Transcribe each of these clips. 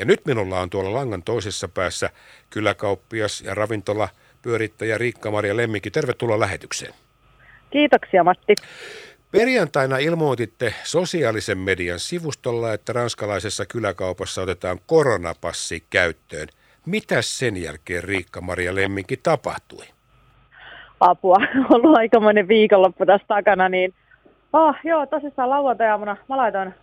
Ja nyt minulla on tuolla langan toisessa päässä kyläkauppias ja ravintola pyörittäjä Riikka-Maria Lemmikki. Tervetuloa lähetykseen. Kiitoksia Matti. Perjantaina ilmoititte sosiaalisen median sivustolla, että ranskalaisessa kyläkaupassa otetaan koronapassi käyttöön. Mitä sen jälkeen Riikka-Maria Lemminki tapahtui? Apua, ollut aikamoinen viikonloppu tässä takana, niin oh, joo, tosissaan lauantajaamuna mä laitoin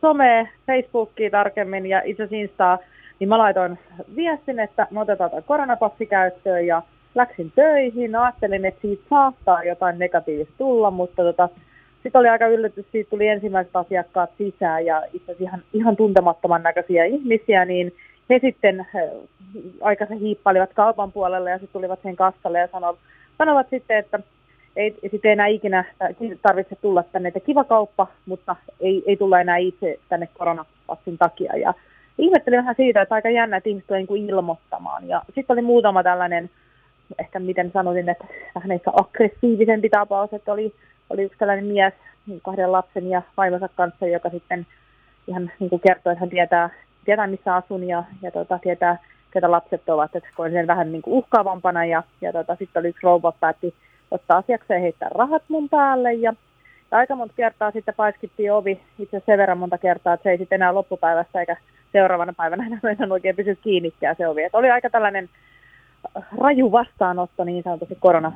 someen, Facebookiin tarkemmin ja itse asiassa Instaa, niin mä laitoin viestin, että me otetaan tämä koronapassi käyttöön ja läksin töihin, ajattelin, että siitä saattaa jotain negatiivista tulla, mutta tota, sitten oli aika yllätys, siitä tuli ensimmäiset asiakkaat sisään ja itse asiassa ihan, ihan tuntemattoman näköisiä ihmisiä, niin he sitten aika se hiippalivat kaupan puolelle ja sitten tulivat sen kassalle ja sanovat, sanovat sitten, että ei sitten enää ikinä tarvitse tulla tänne, että kiva kauppa, mutta ei, ei tulla enää itse tänne koronapassin takia. Ja ihmettelin vähän siitä, että aika jännä, että ihmiset niin ilmoittamaan. Ja sitten oli muutama tällainen, ehkä miten sanoisin, että vähän ehkä aggressiivisempi tapaus, että oli, oli yksi tällainen mies kahden lapsen ja vaimonsa kanssa, joka sitten ihan niin kuin kertoi, että hän tietää, tietää missä asun ja, ja tota, tietää, ketä lapset ovat, että koin sen vähän niin kuin uhkaavampana ja, ja tota, sitten oli yksi rouva päätti ottaa asiakseen heittää rahat mun päälle ja, ja aika monta kertaa sitten paiskittiin ovi itse sen verran monta kertaa, että se ei sitten enää loppupäivässä eikä seuraavana päivänä enää oikein pysy kiinnikään se ovi. Että oli aika tällainen raju vastaanotto niin sanotusti korona,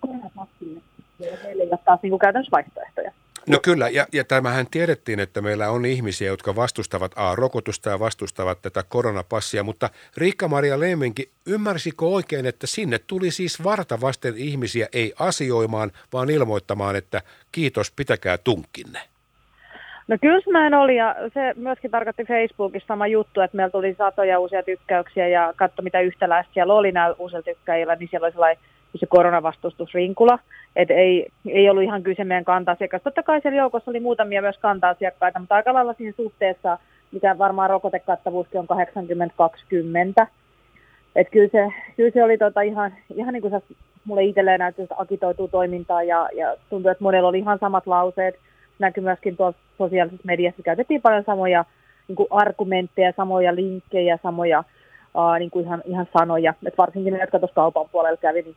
koronapassille, ja heille ei ole taas niin kuin käytännössä vaihtoehtoja. No kyllä, ja, ja tämähän tiedettiin, että meillä on ihmisiä, jotka vastustavat A-rokotusta ja vastustavat tätä koronapassia, mutta Riikka-Maria Lemmenki, ymmärsikö oikein, että sinne tuli siis varta vasten ihmisiä ei asioimaan, vaan ilmoittamaan, että kiitos, pitäkää tunkinne? No kyllä näin oli ja se myöskin tarkoitti Facebookissa sama juttu, että meillä tuli satoja uusia tykkäyksiä ja katso mitä yhtäläistä siellä oli näillä uusilla tykkäjillä, niin siellä oli sellainen se koronavastustusrinkula. Et ei, ei ollut ihan kyse meidän kanta-asiakas. Totta kai siellä joukossa oli muutamia myös kanta-asiakkaita, mutta aika lailla siinä suhteessa, mikä varmaan rokotekattavuuskin on 80-20. Et kyllä, se, kyllä se oli tota ihan, ihan niin kuin sä, mulle itselleen näytti, että agitoituu toimintaa ja, ja tuntuu, että monella oli ihan samat lauseet. Näkyy myöskin tuossa sosiaalisessa mediassa, käytettiin paljon samoja niin kuin argumentteja, samoja linkkejä, samoja uh, niin kuin ihan, ihan sanoja. Et varsinkin ne, jotka tuossa kaupan puolella kävi, niin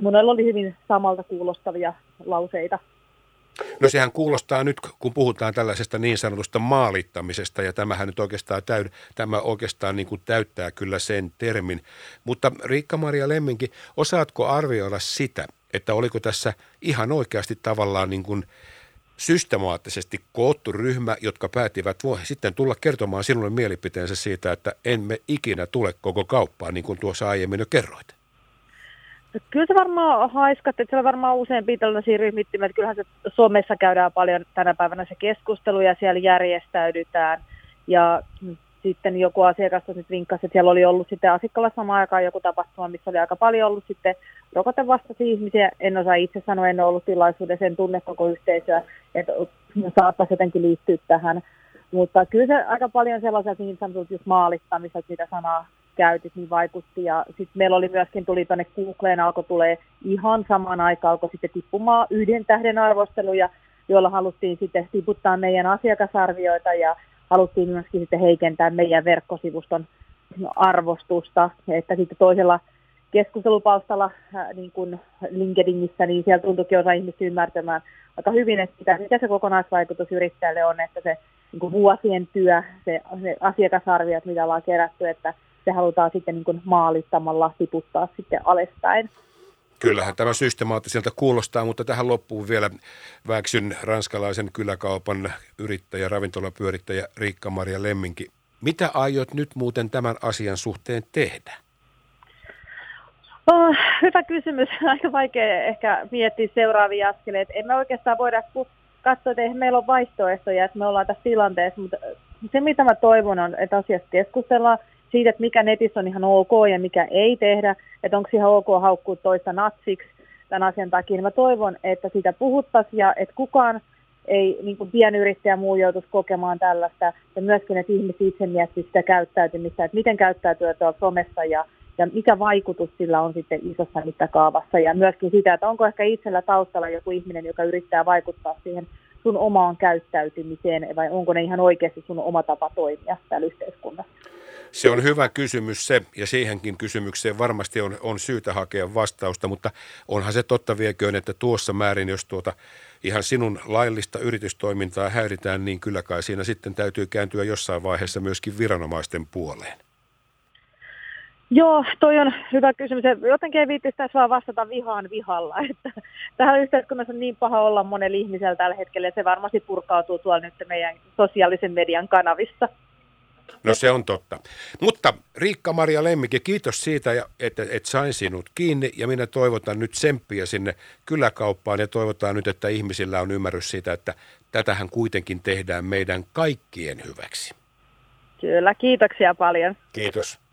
monella oli hyvin samalta kuulostavia lauseita. No sehän kuulostaa nyt, kun puhutaan tällaisesta niin sanotusta maalittamisesta, ja tämähän nyt oikeastaan, täyd, tämä oikeastaan niin kuin täyttää kyllä sen termin. Mutta Riikka-Maria Lemminki, osaatko arvioida sitä, että oliko tässä ihan oikeasti tavallaan niin kuin systemaattisesti koottu ryhmä, jotka päättivät sitten tulla kertomaan sinulle mielipiteensä siitä, että emme ikinä tule koko kauppaan, niin kuin tuossa aiemmin jo kerroit? Kyllä se varmaan haiskat, että siellä varmaan useampia tällaisia ryhmittymiä, että kyllähän se Suomessa käydään paljon tänä päivänä se keskustelu ja siellä järjestäydytään. Ja sitten joku asiakas sitten vinkkasi, että siellä oli ollut sitten asiakkaalla samaan aikaan joku tapahtuma, missä oli aika paljon ollut sitten rokotevastaisia ihmisiä. En osaa itse sanoa, en ole ollut tilaisuudessa, en tunne koko yhteisöä, että saattaisi jotenkin liittyä tähän. Mutta kyllä se aika paljon sellaiset niin sanotut just maalittamiset, mitä sanaa käytit, niin vaikutti. Ja sitten meillä oli myöskin, tuli tuonne Googleen, alkoi tulee ihan samaan aikaan, alkoi sitten tippumaan yhden tähden arvosteluja, joilla haluttiin sitten tiputtaa meidän asiakasarvioita ja haluttiin myöskin sitten heikentää meidän verkkosivuston arvostusta. Että sitten toisella keskustelupalstalla äh, niin kuin LinkedInissä, niin siellä tuntuikin osa ihmistä ymmärtämään aika hyvin, että mitä, mikä se kokonaisvaikutus yrittäjälle on, että se niin kuin vuosien työ, se, se asiakasarviot, mitä ollaan kerätty, että se halutaan sitten niin kuin maalittamalla tiputtaa sitten alespäin. Kyllähän tämä systemaattiselta kuulostaa, mutta tähän loppuun vielä väksyn ranskalaisen kyläkaupan yrittäjä, ravintolapyörittäjä Riikka-Maria Lemminki. Mitä aiot nyt muuten tämän asian suhteen tehdä? Oh, hyvä kysymys. Aika vaikea ehkä miettiä seuraavia askeleita. Emme oikeastaan voida katsoa, että meillä on vaihtoehtoja, että me ollaan tässä tilanteessa, mutta se mitä mä toivon on, että asiasta keskustellaan siitä, että mikä netissä on ihan ok ja mikä ei tehdä, että onko ihan ok haukkua toista natsiksi tämän asian takia, niin mä toivon, että siitä puhuttaisiin ja että kukaan ei niin kuin pienyrittäjä muu joutuisi kokemaan tällaista ja myöskin, että ihmiset itse miettisivät sitä käyttäytymistä, että miten käyttäytyy tuolla somessa ja, ja mikä vaikutus sillä on sitten isossa mittakaavassa ja myöskin sitä, että onko ehkä itsellä taustalla joku ihminen, joka yrittää vaikuttaa siihen sun omaan käyttäytymiseen vai onko ne ihan oikeasti sun oma tapa toimia täällä yhteiskunnassa. Se on hyvä kysymys se, ja siihenkin kysymykseen varmasti on, on syytä hakea vastausta, mutta onhan se totta vieköön, että tuossa määrin, jos tuota ihan sinun laillista yritystoimintaa häiritään, niin kyllä kai siinä sitten täytyy kääntyä jossain vaiheessa myöskin viranomaisten puoleen. Joo, toi on hyvä kysymys. Jotenkin ei viittisi tässä vaan vastata vihaan vihalla. Että tähän yhteiskunnassa on niin paha olla monella ihmisellä tällä hetkellä, ja se varmasti purkautuu tuolla nyt meidän sosiaalisen median kanavissa. No se on totta. Mutta Riikka-Maria Lemmikki, kiitos siitä, että, että sain sinut kiinni ja minä toivotan nyt semppiä sinne kyläkauppaan ja toivotaan nyt, että ihmisillä on ymmärrys siitä, että tätähän kuitenkin tehdään meidän kaikkien hyväksi. Kyllä, kiitoksia paljon. Kiitos.